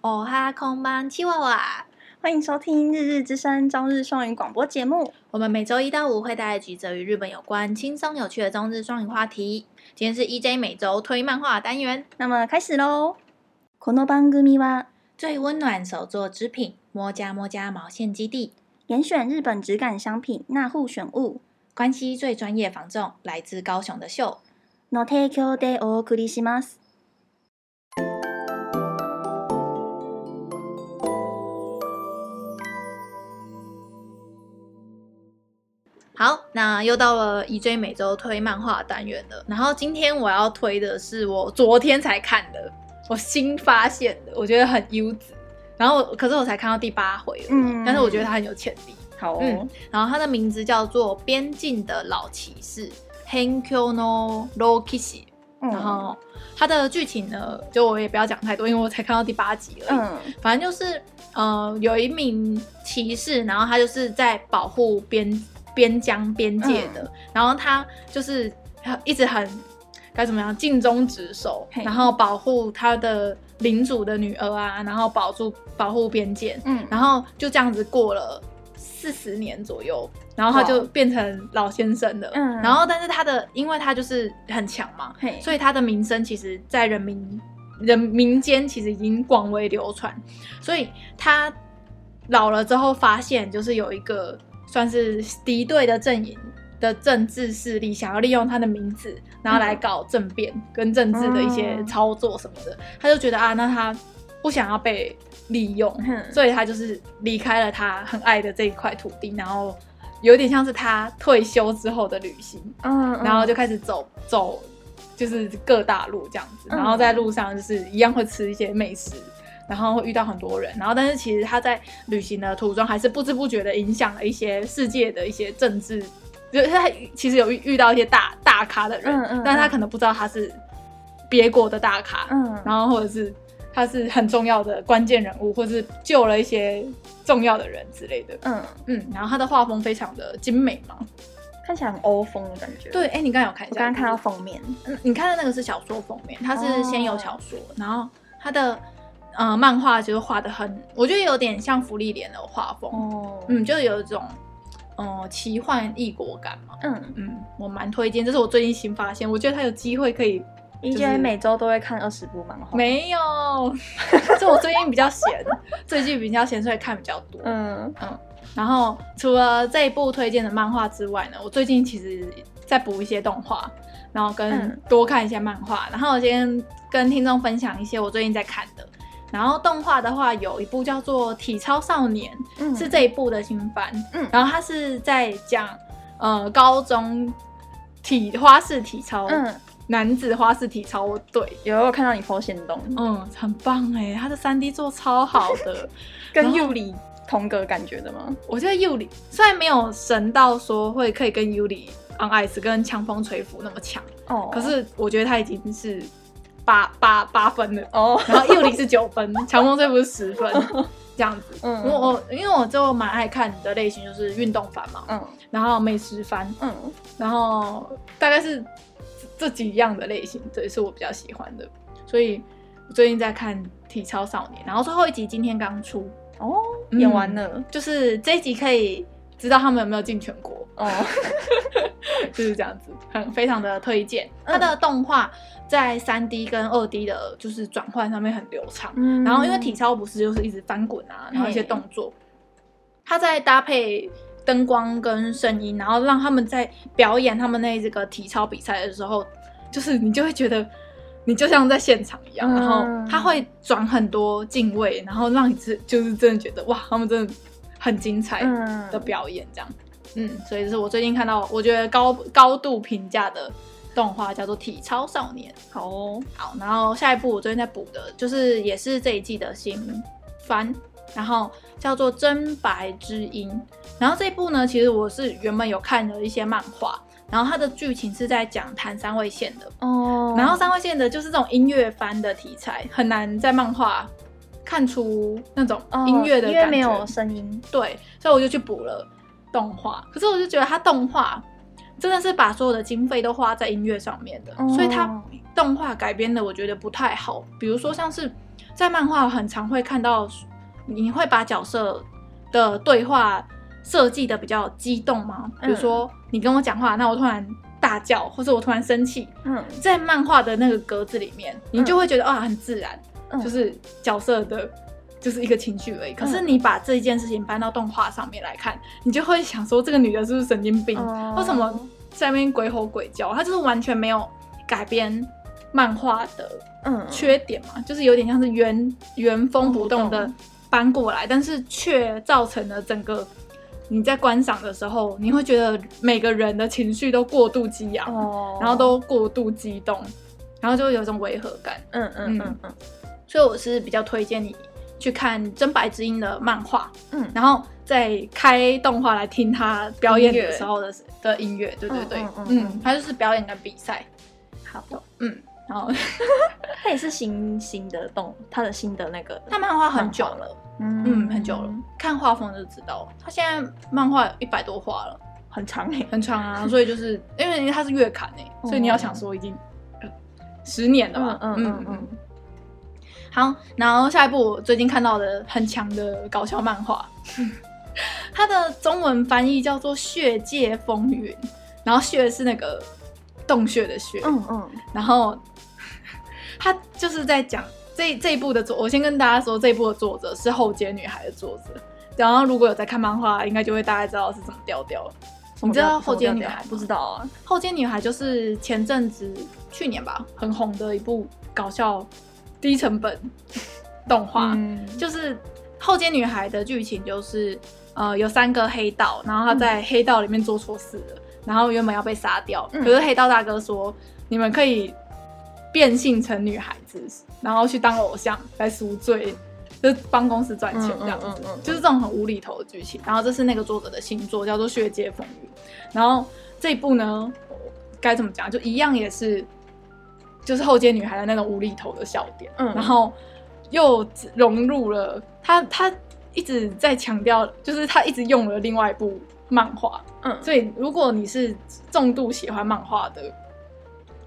哦哈空班七娃娃，欢迎收听《日日之声》中日双语广播节目。我们每周一到五会带来几则与日本有关、轻松有趣的中日双语话题。今天是 EJ 每周推漫画单元，那么开始喽。この番组は最温暖手作织品摸家摸家毛线基地，严选日本质感商品，纳户选物，关系最专业房仲，来自高雄的秀。の提供でお送りします。 好，那又到了 EJ 每周推漫画单元了。然后今天我要推的是我昨天才看的，我新发现的，我觉得很优质。然后可是我才看到第八回了，嗯，但是我觉得它很有潜力。好哦，嗯，然后它的名字叫做《边境的老骑士》。，Hankyo no Rokishi，然后它的剧情呢，就我也不要讲太多，因为我才看到第八集而已。嗯，反正就是，呃，有一名骑士，然后他就是在保护边边疆边界的，嗯、然后他就是一直很该怎么样尽忠职守，然后保护他的领主的女儿啊，然后保住保护边界，嗯，然后就这样子过了。四十年左右，然后他就变成老先生了。嗯，然后但是他的，因为他就是很强嘛，嘿所以他的名声其实，在人民人民间其实已经广为流传。所以他老了之后，发现就是有一个算是敌对的阵营的政治势力，想要利用他的名字，然后来搞政变跟政治的一些操作什么的。嗯、他就觉得啊，那他。不想要被利用，嗯、所以他就是离开了他很爱的这一块土地，然后有点像是他退休之后的旅行，嗯，嗯然后就开始走走，就是各大陆这样子，然后在路上就是一样会吃一些美食，然后会遇到很多人，然后但是其实他在旅行的途中还是不知不觉的影响了一些世界的一些政治，就是他其实有遇遇到一些大大咖的人，嗯嗯，但是他可能不知道他是别国的大咖，嗯，然后或者是。他是很重要的关键人物，或是救了一些重要的人之类的。嗯嗯，然后他的画风非常的精美嘛，看起来很欧风的感觉。对，哎、欸，你刚刚有看一下？我刚刚看到封面。嗯，你看的那个是小说封面，它是先有小说，哦、然后他的呃漫画就是画的很，我觉得有点像福利莲的画风。哦，嗯，就有一种呃奇幻异国感嘛。嗯嗯，我蛮推荐，这是我最近新发现，我觉得他有机会可以。EJ、就是、每周都会看二十部漫画，没有，这我最近比较闲，最近比较闲，所以看比较多。嗯嗯，然后除了这一部推荐的漫画之外呢，我最近其实在补一些动画，然后跟多看一些漫画。嗯、然后我先跟听众分享一些我最近在看的。然后动画的话，有一部叫做《体操少年》，嗯、是这一部的新番。嗯，然后它是在讲呃高中体花式体操。嗯。男子花式体操队，有没有看到你 po 限动？嗯，很棒哎，他的三 D 做超好的，跟尤里同格感觉的吗？我觉得尤里虽然没有神到说会可以跟尤里 on ice 跟强风吹拂那么强哦，可是我觉得他已经是八八八分的。哦，然后尤里是九分，强风吹不是十分 这样子。嗯，我我因为我就蛮爱看的类型就是运动番嘛，嗯，然后美食番，嗯，然后大概是。这几样的类型，这也是我比较喜欢的，所以我最近在看《体操少年》，然后最后一集今天刚出。哦，演完了，嗯，就是这一集可以知道他们有没有进全国。哦，就是这样子，很非常的推荐。它的动画在三 D 跟二 D 的，就是转换上面很流畅，嗯，然后因为体操不是就是一直翻滚啊，然后一些动作，它在搭配。灯光跟声音，然后让他们在表演他们那这个体操比赛的时候，就是你就会觉得你就像在现场一样，嗯、然后他会转很多镜位，然后让你是就是真的觉得哇，他们真的很精彩的表演这样，嗯，嗯，所以是我最近看到我觉得高高度评价的动画叫做《体操少年》。好哦，好，然后下一部我最近在补的就是也是这一季的新番。然后叫做《真白之音》，然后这一部呢，其实我是原本有看了一些漫画，然后它的剧情是在讲谈三位线的。哦，然后三位线的就是这种音乐番的题材，很难在漫画看出那种音乐的感觉，因为没有声音，对，所以我就去补了动画，可是我就觉得它动画真的是把所有的经费都花在音乐上面的，所以它动画改编的我觉得不太好。比如说像是在漫画很常会看到，你会把角色的对话设计的比较激动吗？比如说你跟我讲话，那我突然大叫，或者我突然生气，嗯，在漫画的那个格子里面，你就会觉得啊很自然，就是角色的。就是一个情绪而已。可是你把这一件事情搬到动画上面来看，嗯、你就会想说，这个女的是不是神经病？嗯、为什么在那边鬼吼鬼叫？她就是完全没有改编漫画的缺点嘛，嗯、就是有点像是原原封不动的搬过来，但是却造成了整个你在观赏的时候，你会觉得每个人的情绪都过度激昂，嗯、然后都过度激动，然后就会有一种违和感。嗯嗯嗯嗯，嗯，所以我是比较推荐你。去看《真白之音》的漫画，嗯，然后再开动画来听他表演的时候的的音乐，对对对，嗯，嗯，嗯，嗯，他就是表演跟比赛，好。的，嗯，然后 他也是新新的动，他的新的那个，他漫画很久了，嗯嗯，很久了，看画风就知道，他现在漫画有一百多画了，很长哎，很长啊，所以就是因为他是月刊哎，所以你要想说已经十年了嘛，嗯嗯。嗯。好，然后下一部我最近看到的很强的搞笑漫画，它的中文翻译叫做《血界风云》，然后血是那个洞穴的血，嗯嗯，然后 他就是在讲这这一部的作，我先跟大家说，这一部的作者是后街女孩的作者，然后如果有在看漫画，应该就会大概知道是怎么调调了。你知道后街女孩？不知道啊，后街女孩就是前阵子去年吧很红的一部搞笑。低成本 动画，嗯、就是后街女孩的剧情就是，呃，有三个黑道，然后他在黑道里面做错事了，嗯、然后原本要被杀掉，嗯、可是黑道大哥说，你们可以变性成女孩子，然后去当偶像来赎罪，就是帮公司赚钱这样子，嗯嗯嗯嗯、就是这种很无厘头的剧情。然后这是那个作者的新作，叫做《血街风云》。然后这一部呢，该怎么讲？就一样也是。就是后街女孩的那种无厘头的笑点，嗯，然后又融入了他，他一直在强调，就是他一直用了另外一部漫画，嗯，所以如果你是重度喜欢漫画的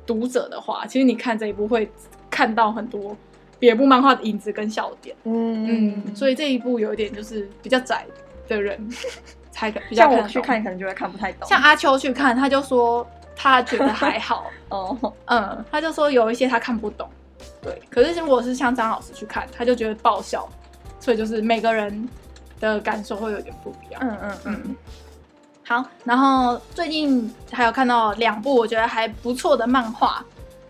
读者的话，其实你看这一部会看到很多别部漫画的影子跟笑点，嗯。嗯，所以这一部有一点就是比较窄的人 才比较看，像我去看可能就会看不太懂，像阿秋去看他就说。他觉得还好 哦，嗯，他就说有一些他看不懂，对。可是如果是像张老师去看，他就觉得爆笑，所以就是每个人的感受会有点不一样。嗯嗯嗯。好，然后最近还有看到两部我觉得还不错的漫画，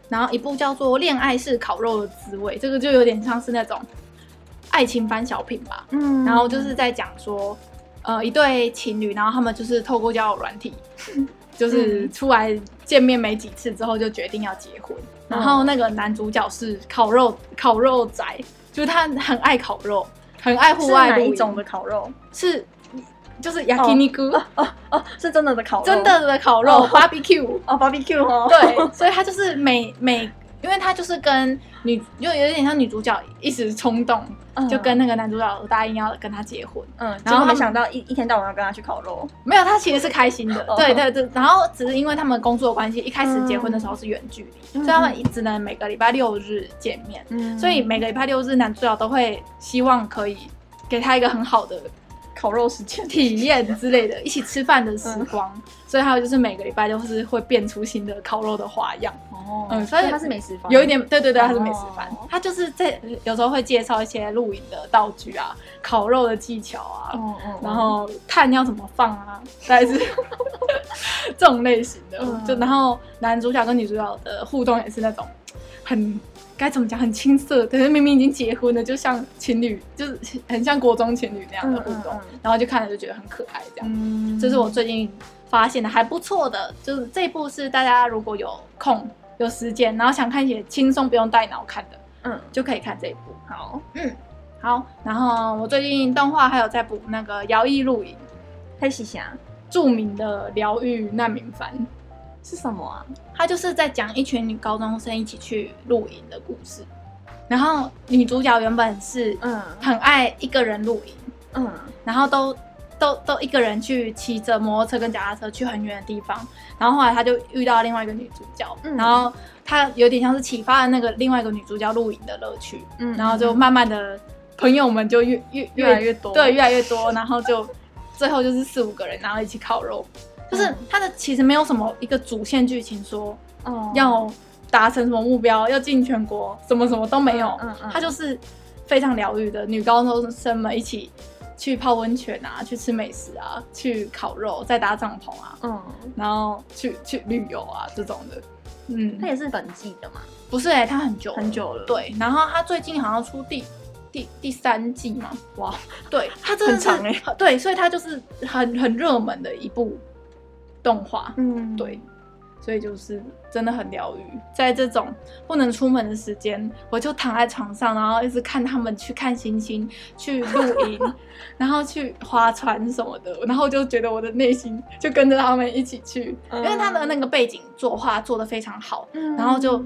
然后一部叫做《恋爱是烤肉的滋味》，这个就有点像是那种爱情番小品吧。嗯。然后就是在讲说，呃，一对情侣，然后他们就是透过交友软体。就是出来见面没几次之后就决定要结婚，嗯、然后那个男主角是烤肉烤肉宅，就是他很爱烤肉，很爱户外。哪一种的烤肉？是就是 yakiniku 哦哦，哦，是真的的烤肉，真的的烤肉 barbecue 哦 barbecue 哦，对，所以他就是每每。因为他就是跟女，就有点像女主角一时冲动，嗯、就跟那个男主角答应要跟他结婚，嗯，然后没想到一一天到晚要跟他去烤肉，没有，他其实是开心的，哦、对对对，然后只是因为他们工作的关系，一开始结婚的时候是远距离，嗯、所以他们只能每个礼拜六日见面，嗯，所以每个礼拜六日男主角都会希望可以给他一个很好的。烤肉时间体验之类的，一起吃饭的时光，嗯、所以还有就是每个礼拜都是会变出新的烤肉的花样。哦，嗯，所以它是美食番，有一点，对对对，它是美食番。哦、他就是在有时候会介绍一些露营的道具啊，烤肉的技巧啊，然后炭要怎么放啊，大概是 这种类型的。嗯、就然后男主角跟女主角的互动也是那种很。该怎么讲？很青涩，可是明明已经结婚了，就像情侣，就是很像国中情侣那样的互动，嗯嗯嗯、然后就看了就觉得很可爱，这样。嗯、这是我最近发现的还不错的，就是这一部是大家如果有空有时间，然后想看一些轻松不用带脑看的，嗯，就可以看这一部。好，嗯，好。然后我最近动画还有在补那个《摇曳露营》，黑喜霞著名的疗愈难民番。是什么啊？他就是在讲一群女高中生一起去露营的故事，然后女主角原本是嗯。很爱一个人露营，嗯，然后都都都一个人去骑着摩托车跟脚踏车去很远的地方，然后后来他就遇到另外一个女主角，嗯、然后他有点像是启发了那个另外一个女主角露营的乐趣，嗯，然后就慢慢的朋友们就越越越来越多，对，越来越多，然后就最后就是四五个人，然后一起烤肉，就是他的其实没有什么一个主线剧情说哦。要达成什么目标，要进全国，什么什么都没有，嗯嗯，他就是非常疗愈的女高中生们一起。去泡温泉啊，去吃美食啊，去烤肉，再搭帐篷啊，嗯，然后去去旅游啊，这种的，嗯，它也是本季的嘛？不是哎、欸，它很久很久了，对，然后它最近好像出第第第三季嘛，哇，对，它真的是很长哎、欸，对，所以它就是很很热门的一部动画，嗯，对。所以就是真的很疗愈，在这种不能出门的时间，我就躺在床上，然后一直看他们去看星星，去露营，然后去划船什么的，然后就觉得我的内心就跟着他们一起去，因为他的那个背景作画做的非常好，然后就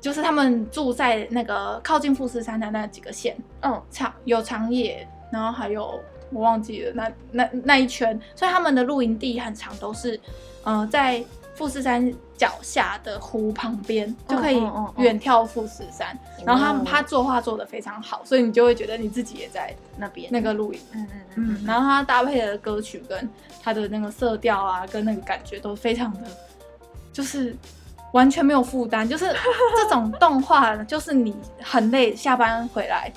就是他们住在那个靠近富士山的那几个县，嗯，长有长野，然后还有我忘记了那那那一圈，所以他们的露营地很长，都是呃在。富士山脚下的湖旁边就可以远眺富士山，嗯嗯嗯、然后他他作画做的非常好，所以你就会觉得你自己也在那边那个露营，嗯嗯嗯，然后他搭配的歌曲跟他的那个色调啊，跟那个感觉都非常的，就是完全没有负担，就是这种动画，就是你很累下班回来。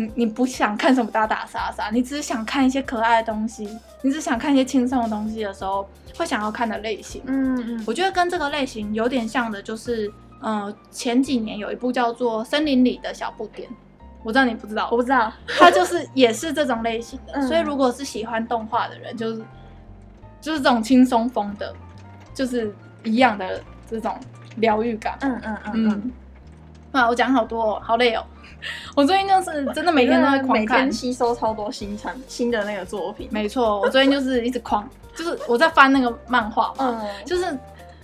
你你不想看什么打打杀杀，你只是想看一些可爱的东西，你只是想看一些轻松的东西的时候，会想要看的类型。嗯嗯，我觉得跟这个类型有点像的，就是呃前几年有一部叫做《森林里的小不点》，我知道你不知道，我不知道，它就是也是这种类型的。嗯、所以如果是喜欢动画的人，就是就是这种轻松风的，就是一样的这种疗愈感。嗯嗯嗯嗯。啊，我讲好多哦，好累哦。我最近就是真的每天都在狂看，每天吸收超多新产新的那个作品。没错，我最近就是一直狂，就是我在翻那个漫画嘛，嗯，就是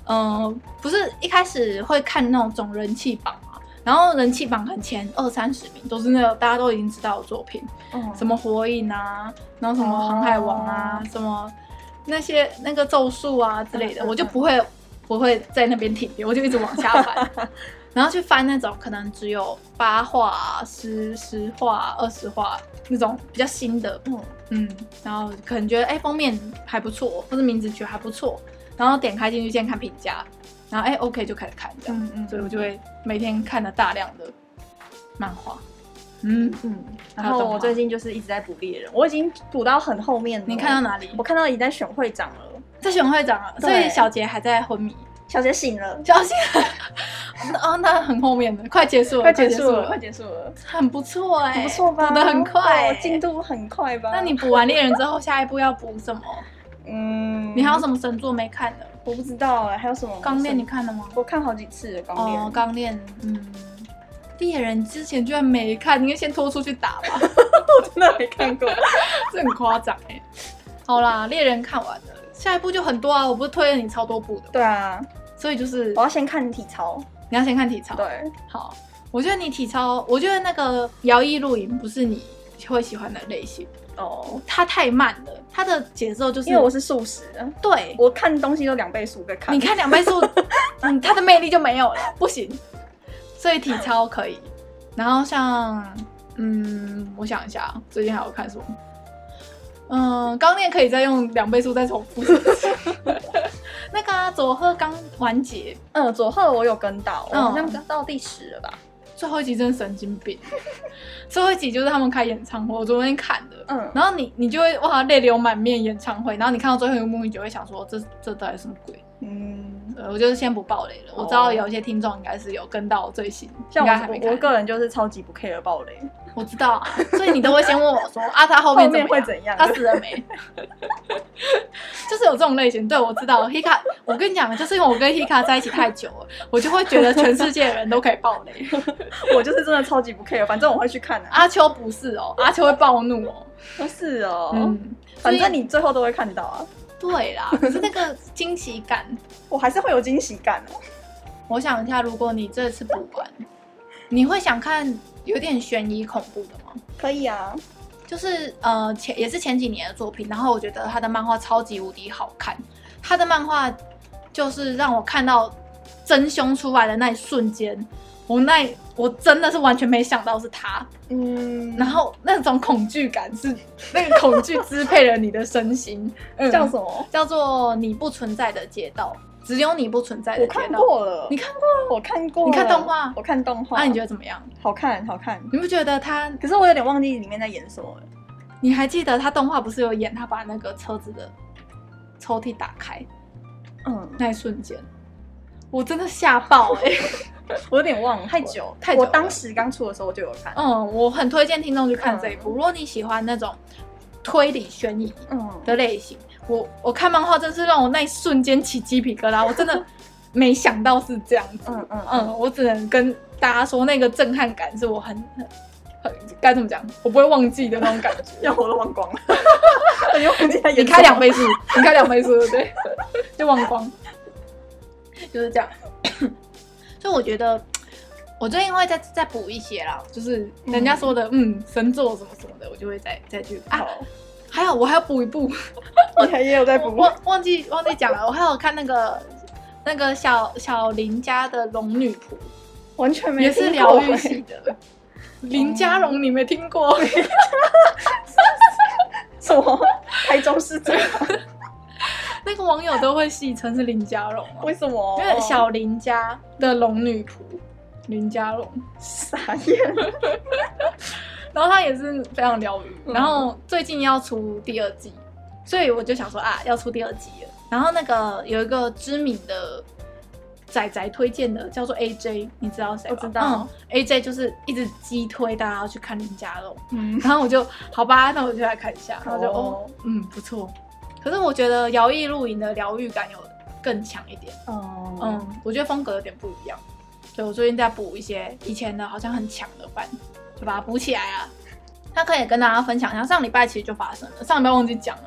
嗯、呃，不是一开始会看那种总人气榜嘛，然后人气榜很前二三十名都是那个大家都已经知道的作品，嗯，什么火影啊，然后什么航海王啊，哦、什么那些那个咒术啊之类的，嗯、我就不会不会在那边停留，我就一直往下翻。然后去翻那种可能只有八话、十十话、二十话那种比较新的，嗯。嗯，然后可能觉得哎封面还不错，或者名字觉得还不错，然后点开进去先看评价，然后哎 OK 就开始看这样，嗯嗯，所以我就会每天看了大量的漫画，嗯。嗯，然后我最近就是一直在补猎人，我已经补到很后面了。你看到哪里？我看到已经在选会长了，在选会长了，所以小杰还在昏迷。小杰醒了，小杰 哦，那很后面的，快结束了，快结束了，快结束了，很不错哎，不错吧？补的很快，进度很快吧？那你补完猎人之后，下一步要补什么？嗯，你还有什么神作没看的？我不知道哎，还有什么？钢炼你看了吗？我看好几次钢炼。哦，钢炼，嗯，猎人之前居然没看，你应该先拖出去打吧？我真的没看过，这很夸张哎。好啦，猎人看完了。下一步就很多啊！我不是推了你超多部的。对啊，所以就是我要先看体操，你要先看体操。对，好，我觉得你体操，我觉得那个摇曳露营不是你会喜欢的类型哦，它太慢了，它的节奏就是因为我是素食，对，我看东西都两倍速在看，你看两倍速，嗯，它的魅力就没有了，不行。所以体操可以，然后像嗯，我想一下，最近还有看什么？嗯，钢炼可以再用两倍速再重复。那个、啊、佐贺刚完结，嗯，佐贺我有跟到，我，好像到第十了吧。最后一集真的神经病，最后一集就是他们开演唱会，我昨天看的，嗯，然后你你就会哇泪流满面演唱会，然后你看到最后一个幕，你就会想说这这到底什么鬼？嗯，我就是先不爆雷了。我知道有一些听众应该是有跟到最新，像我我，我个人就是超级不 care 爆雷。我知道啊，所以你都会先问我说啊，他后面，怎么会怎样？他死了没？就是有这种类型。对，我知道。Hika，我跟你讲，就是因为我跟 Hika 在一起太久了，我就会觉得全世界的人都可以爆雷。我就是真的超级不 care，反正我会去看的、啊。阿秋不是哦，阿秋会暴怒哦。不是哦，嗯，反正你最后都会看到啊。对啦，可是那个惊喜感，我还是会有惊喜感哦。我想一下，如果你这次补完，你会想看？有点悬疑恐怖的吗？可以啊，就是呃前也是前几年的作品，然后我觉得他的漫画超级无敌好看，他的漫画就是让我看到真凶出来的那一瞬间，我那我真的是完全没想到是他，嗯，然后那种恐惧感是那个恐惧支配了你的身心，嗯、叫什么？叫做你不存在的街道。只有你不存在的街道。我看过了，你看过了，我看过。你看动画，我看动画。那、啊、你觉得怎么样？好看，好看。你不觉得他？可是我有点忘记里面在演什么了。你还记得他动画不是有演他把那个车子的抽屉打开？嗯，那一瞬间，我真的吓爆哎、欸！我有点忘了，太久太久。我当时刚出的时候就有看。嗯，我很推荐听众去看这一部。嗯、如果你喜欢那种推理悬疑的类型。嗯我我看漫画真是让我那一瞬间起鸡皮疙瘩，我真的 没想到是这样子。嗯嗯嗯，我只能跟大家说，那个震撼感是我很很很该怎么讲，我不会忘记的那种感觉。要我都忘光了，你你开两倍速，你开两倍速，对，就忘光，就是这样。所以我觉得我最近会再再补一些啦，就是人家说的嗯神作什么什么的，我就会再再去啊。还有，我还要补一部，我还也有在补，忘忘记忘记讲了。我还有看那个那个小小林家的龙女仆，完全没也是疗愈系的。林家龙你没听过？什么？台中市这样？那个网友都会戏称是林家龙，为什么？因为小林家的龙女仆，林家龙傻眼。然后他也是非常疗愈，然后最近要出第二季，所以我就想说啊，要出第二季了。然后那个有一个知名的仔仔推荐的，叫做 AJ，你知道谁吗？我知道、嗯、AJ 就是一直激推大家要去看林家龙，嗯，然后我就好吧，那我就来看一下，然后就哦，哦，嗯，不错。可是我觉得摇曳露营的疗愈感有更强一点，哦，嗯，我觉得风格有点不一样，所以我最近在补一些以前的好像很强的番。就把它补起来啊！他可以跟大家分享一下，上礼拜其实就发生了，上礼拜忘记讲了，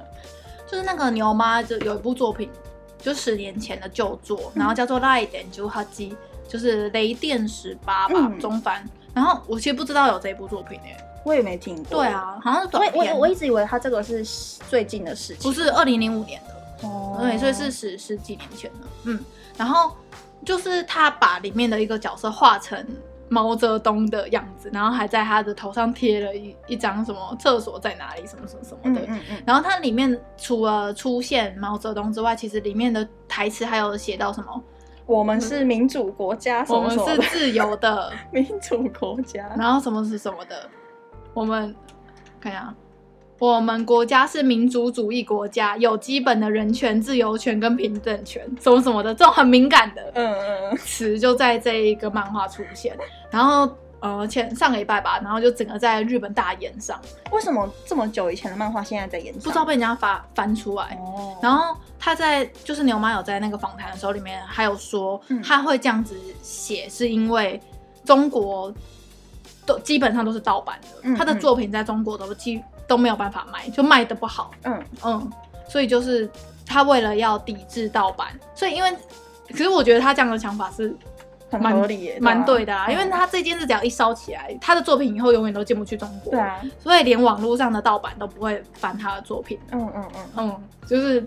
就是那个牛妈就有一部作品，就十年前的旧作，然后叫做《雷电十八》，就是雷电十八吧，嗯、中翻。然后我其实不知道有这部作品诶，我也没听过。对啊，好像是短片。我我一直以为他这个是最近的事情，不是二零零五年的哦，对，所以是十十几年前的。嗯，然后就是他把里面的一个角色画成。毛泽东的样子，然后还在他的头上贴了一一张什么厕所在哪里什么什么什么的。嗯嗯嗯，然后它里面除了出现毛泽东之外，其实里面的台词还有写到什么？我们是民主国家，什么什么我们是自由的 民主国家。然后什么是什么的？我们看一下。我们国家是民族主义国家，有基本的人权、自由权跟平等权，什么什么的，这种很敏感的嗯嗯词就在这一个漫画出现。然后呃前上个礼拜吧，然后就整个在日本大演上。为什么这么久以前的漫画现在在演上？不知道被人家发翻出来。哦。然后他在就是牛妈有在那个访谈的时候里面还有说，他会这样子写是因为中国都基本上都是盗版的，他的作品在中国都基。都没有办法卖，就卖的不好。嗯嗯，所以就是他为了要抵制盗版，所以因为，其实我觉得他这样的想法是蛮合理的，蛮对的啊。因为他这件事只要一烧起来，他的作品以后永远都进不去中国。对啊，所以连网络上的盗版都不会翻他的作品。嗯嗯嗯嗯，就是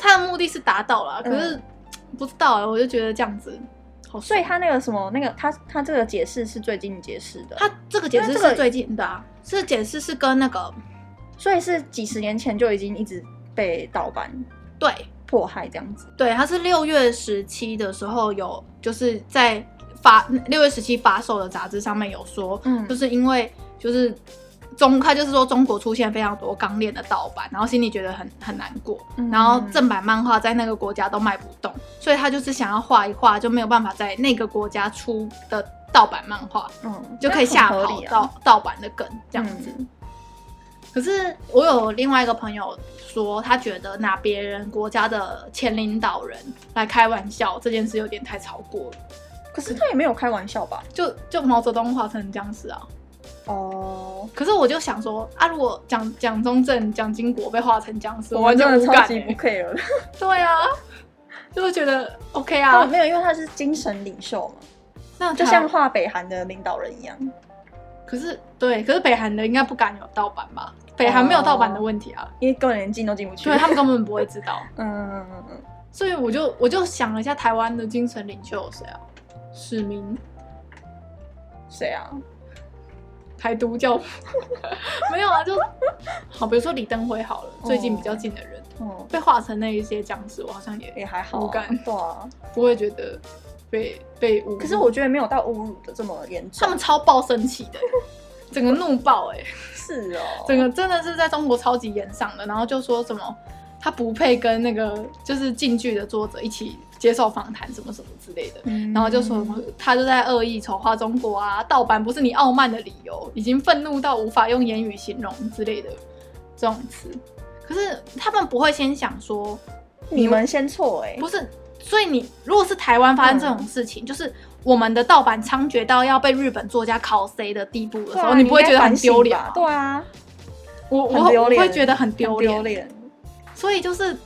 他的目的是达到了，可是不知道哎，我就觉得这样子。所以他那个什么那个他他这个解释是最近解释的，他这个解释是最近的啊，是解释是跟那个，所以是几十年前就已经一直被盗版对。迫害这样子，对，他是六月十七的时候有就是在发六月十七发售的杂志上面有说，嗯，就是因为就是。中，他就是说中国出现非常多钢炼的盗版，然后心里觉得很很难过，嗯、然后正版漫画在那个国家都卖不动，所以他就是想要画一画，就没有办法在那个国家出的盗版漫画，嗯，就可以吓跑盗盗版的梗这样子。嗯、可是我有另外一个朋友说，他觉得拿别人国家的前领导人来开玩笑这件事有点太超过了。可是他也没有开玩笑吧？就就毛泽东画成僵尸啊。哦，oh. 可是我就想说啊，如果蒋蒋中正、蒋经国被画成僵尸，我完全无感、欸，不 care 了。对啊，就是觉得 OK 啊，oh, 没有，因为他是精神领袖嘛，那就像画北韩的领导人一样。可是对，可是北韩的应该不敢有盗版吧？北韩没有盗版的问题啊，因为根本连进都进不去，对他们根本不会知道。嗯嗯嗯嗯。所以我就我就想了一下，台湾的精神领袖有谁啊？史明？谁啊？台独教父？没有啊，就好，比如说李登辉好了，最近比较近的人，哦，被画成那一些僵尸，我好像也也还好，无感，对啊，不会觉得被被侮。可是我觉得没有到侮辱的这么严重，他们超爆生气的，整个怒爆，哎，是哦，整个真的是在中国超级严上的，然后就说什么。他不配跟那个就是进剧的作者一起接受访谈，什么什么之类的，嗯、然后就说他就在恶意丑化中国啊，盗版不是你傲慢的理由，已经愤怒到无法用言语形容之类的这种词。可是他们不会先想说你们先错哎、欸，不是，所以你如果是台湾发生这种事情，嗯、就是我们的盗版猖獗到要被日本作家拷 C 的地步的时候，啊、你不会觉得很丢脸吗？对啊，我我我会觉得很丢脸。所以就是，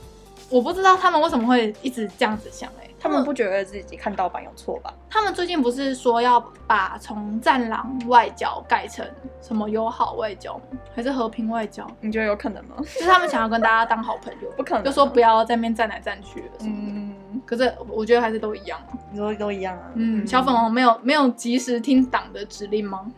我不知道他们为什么会一直这样子想哎、欸，他们不觉得自己看盗版有错吧？他们最近不是说要把从战狼外交改成什么友好外交，还是和平外交？你觉得有可能吗？就是他们想要跟大家当好朋友，不可能，就说不要在那边站来站去的。嗯，可是我觉得还是都一样，你说都一样啊？嗯，小粉红没有没有及时听党的指令吗？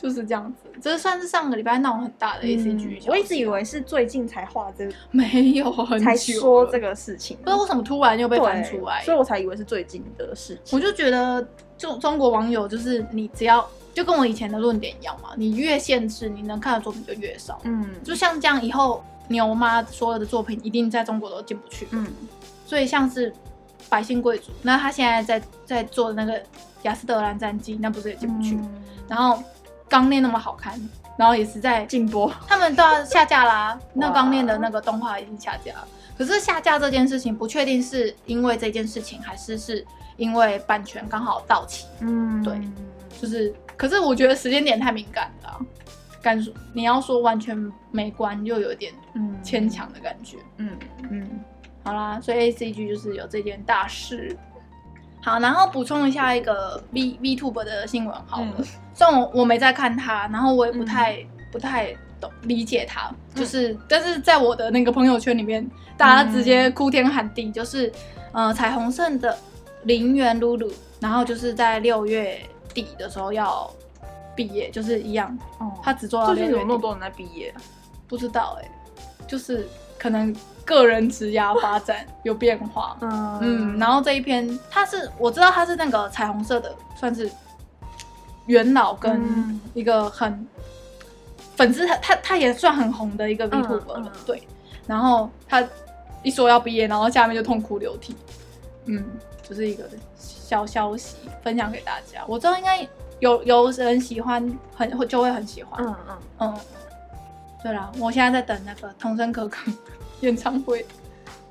就是这样子，这算是上个礼拜闹很大的 A C G。我一直以为是最近才画这个，没有很久才说这个事情，不知道为什么突然又被翻出来，所以我才以为是最近的事情。我就觉得，中中国网友就是你只要就跟我以前的论点一样嘛，你越限制，你能看的作品就越少。嗯，就像这样，以后牛妈所有的作品一定在中国都进不去。嗯，所以像是百姓贵族，那他现在在在做的那个雅斯德兰战记，那不是也进不去？嗯、然后。钢炼那么好看，然后也是在禁播，他们都要下架啦。哇那钢炼的那个动画已经下架了，可是下架这件事情不确定是因为这件事情，还是是因为版权刚好到期。嗯，对，就是，可是我觉得时间点太敏感了，感觉你要说完全没关，又有点牵强的感觉。嗯嗯，嗯，好啦，所以 ACG 就是有这件大事。好，然后补充一下一个 V VTuber 的新闻好了。嗯、虽然我我没在看他，然后我也不太、嗯、不太懂理解他，就是、嗯、但是在我的那个朋友圈里面，大家直接哭天喊地，就是、嗯、呃彩虹社的林原露露，然后就是在六月底的时候要毕业，就是一样，哦、他只做到六月底。最近有那么多人在毕业？不知道哎、欸，就是可能。个人职涯发展有变化，嗯嗯，然后这一篇他是我知道他是那个彩虹色的，算是元老跟一个很粉丝，他他他也算很红的一个 VTuber 了，对。然后他一说要毕业，然后下面就痛哭流涕，嗯，就是一个小消息分享给大家。我知道应该有有人喜欢，很会就会很喜欢，嗯嗯嗯。对了，我现在在等那个桐生可可。演唱会，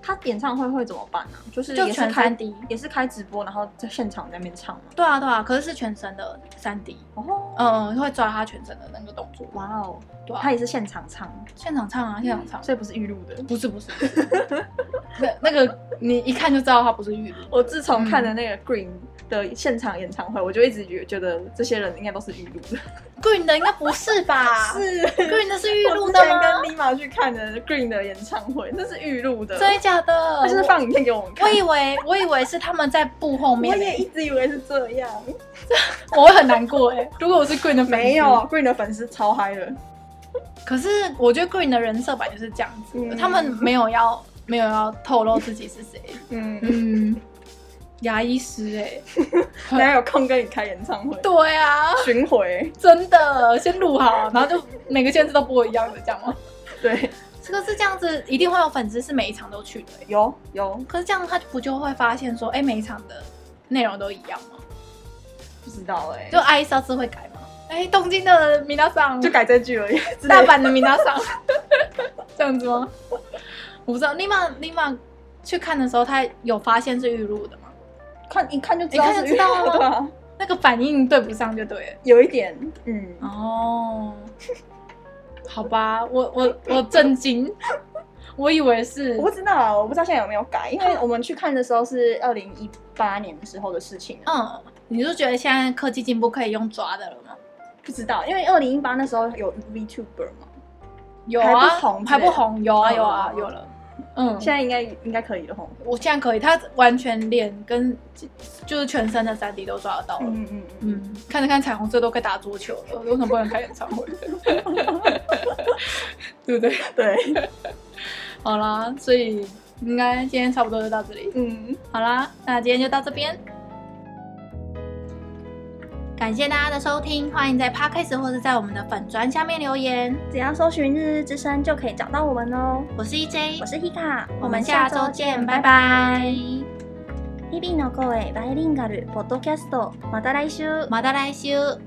他演唱会会怎么办呢？就是就全三 D，也是开直播，然后在现场在那边唱嘛？对啊，对啊，可是是全身的三 D 哦，嗯，会抓他全身的那个动作。哇哦，对，他也是现场唱，现场唱啊，现场唱，所以不是预录的，不是不是，那 那个你一看就知道他不是预录。我自从看了那个 Green 的现场演唱会，我就一直觉觉得这些人应该都是玉露的。Green 的应该不是吧？是 Green 的是玉露的吗？跟 Lima 去看的 Green 的演唱会，那是玉露的。真的假的？他就是放影片给我们看。我以为我以为是他们在布后面。我也一直以为是这样，我会很难过哎。如果我是 Green 的粉丝，没有 Green 的粉丝超嗨的。可是我觉得 Green 的人设版就是这样子，他们没有要没有要透露自己是谁。嗯嗯。牙医师哎，人家有空跟你开演唱会？对啊，巡回真的先录好，然后就每个县市都播一样的，这样吗？对，这个是这样子，一定会有粉丝是每一场都去的。有有，可是这样他不就会发现说，哎，每一场的内容都一样吗？不知道哎，就阿姨上次会改吗？哎，东京的米娜桑就改这句而已，大阪的米娜桑 这样子吗？我不知道，立马立马去看的时候，他有发现是玉露的吗？看一看就知道，一看就知道了。那个反应对不上就对了，有一点，嗯，哦，好吧，我我 我震惊，我以为是，我不知道，我不知道现在有没有改，因为我们去看的时候是二零一八年的时候的事情，嗯，你就觉得现在科技进步可以用抓的了吗？不知道，因为二零一八那时候有 VTuber 吗？有啊，还不红，还不红，有啊，有啊，有了。嗯，现在应该应该可以了吼。我现在可以，他完全脸跟就是全身的三 D 都抓得到了。嗯嗯嗯，看着看彩虹色都可以打桌球了，为什么不能开演唱会？对不对？对。好啦，所以应该今天差不多就到这里。嗯，好啦，那今天就到这边。感谢大家的收听，欢迎在 Podcast 或者在我们的粉专下面留言，只要搜寻“日日之声”就可以找到我们哦。我是 EJ，我是 Hika，我们下周见，拜拜。日々の声バイリンガルポッドキャスト，また来周，また来周。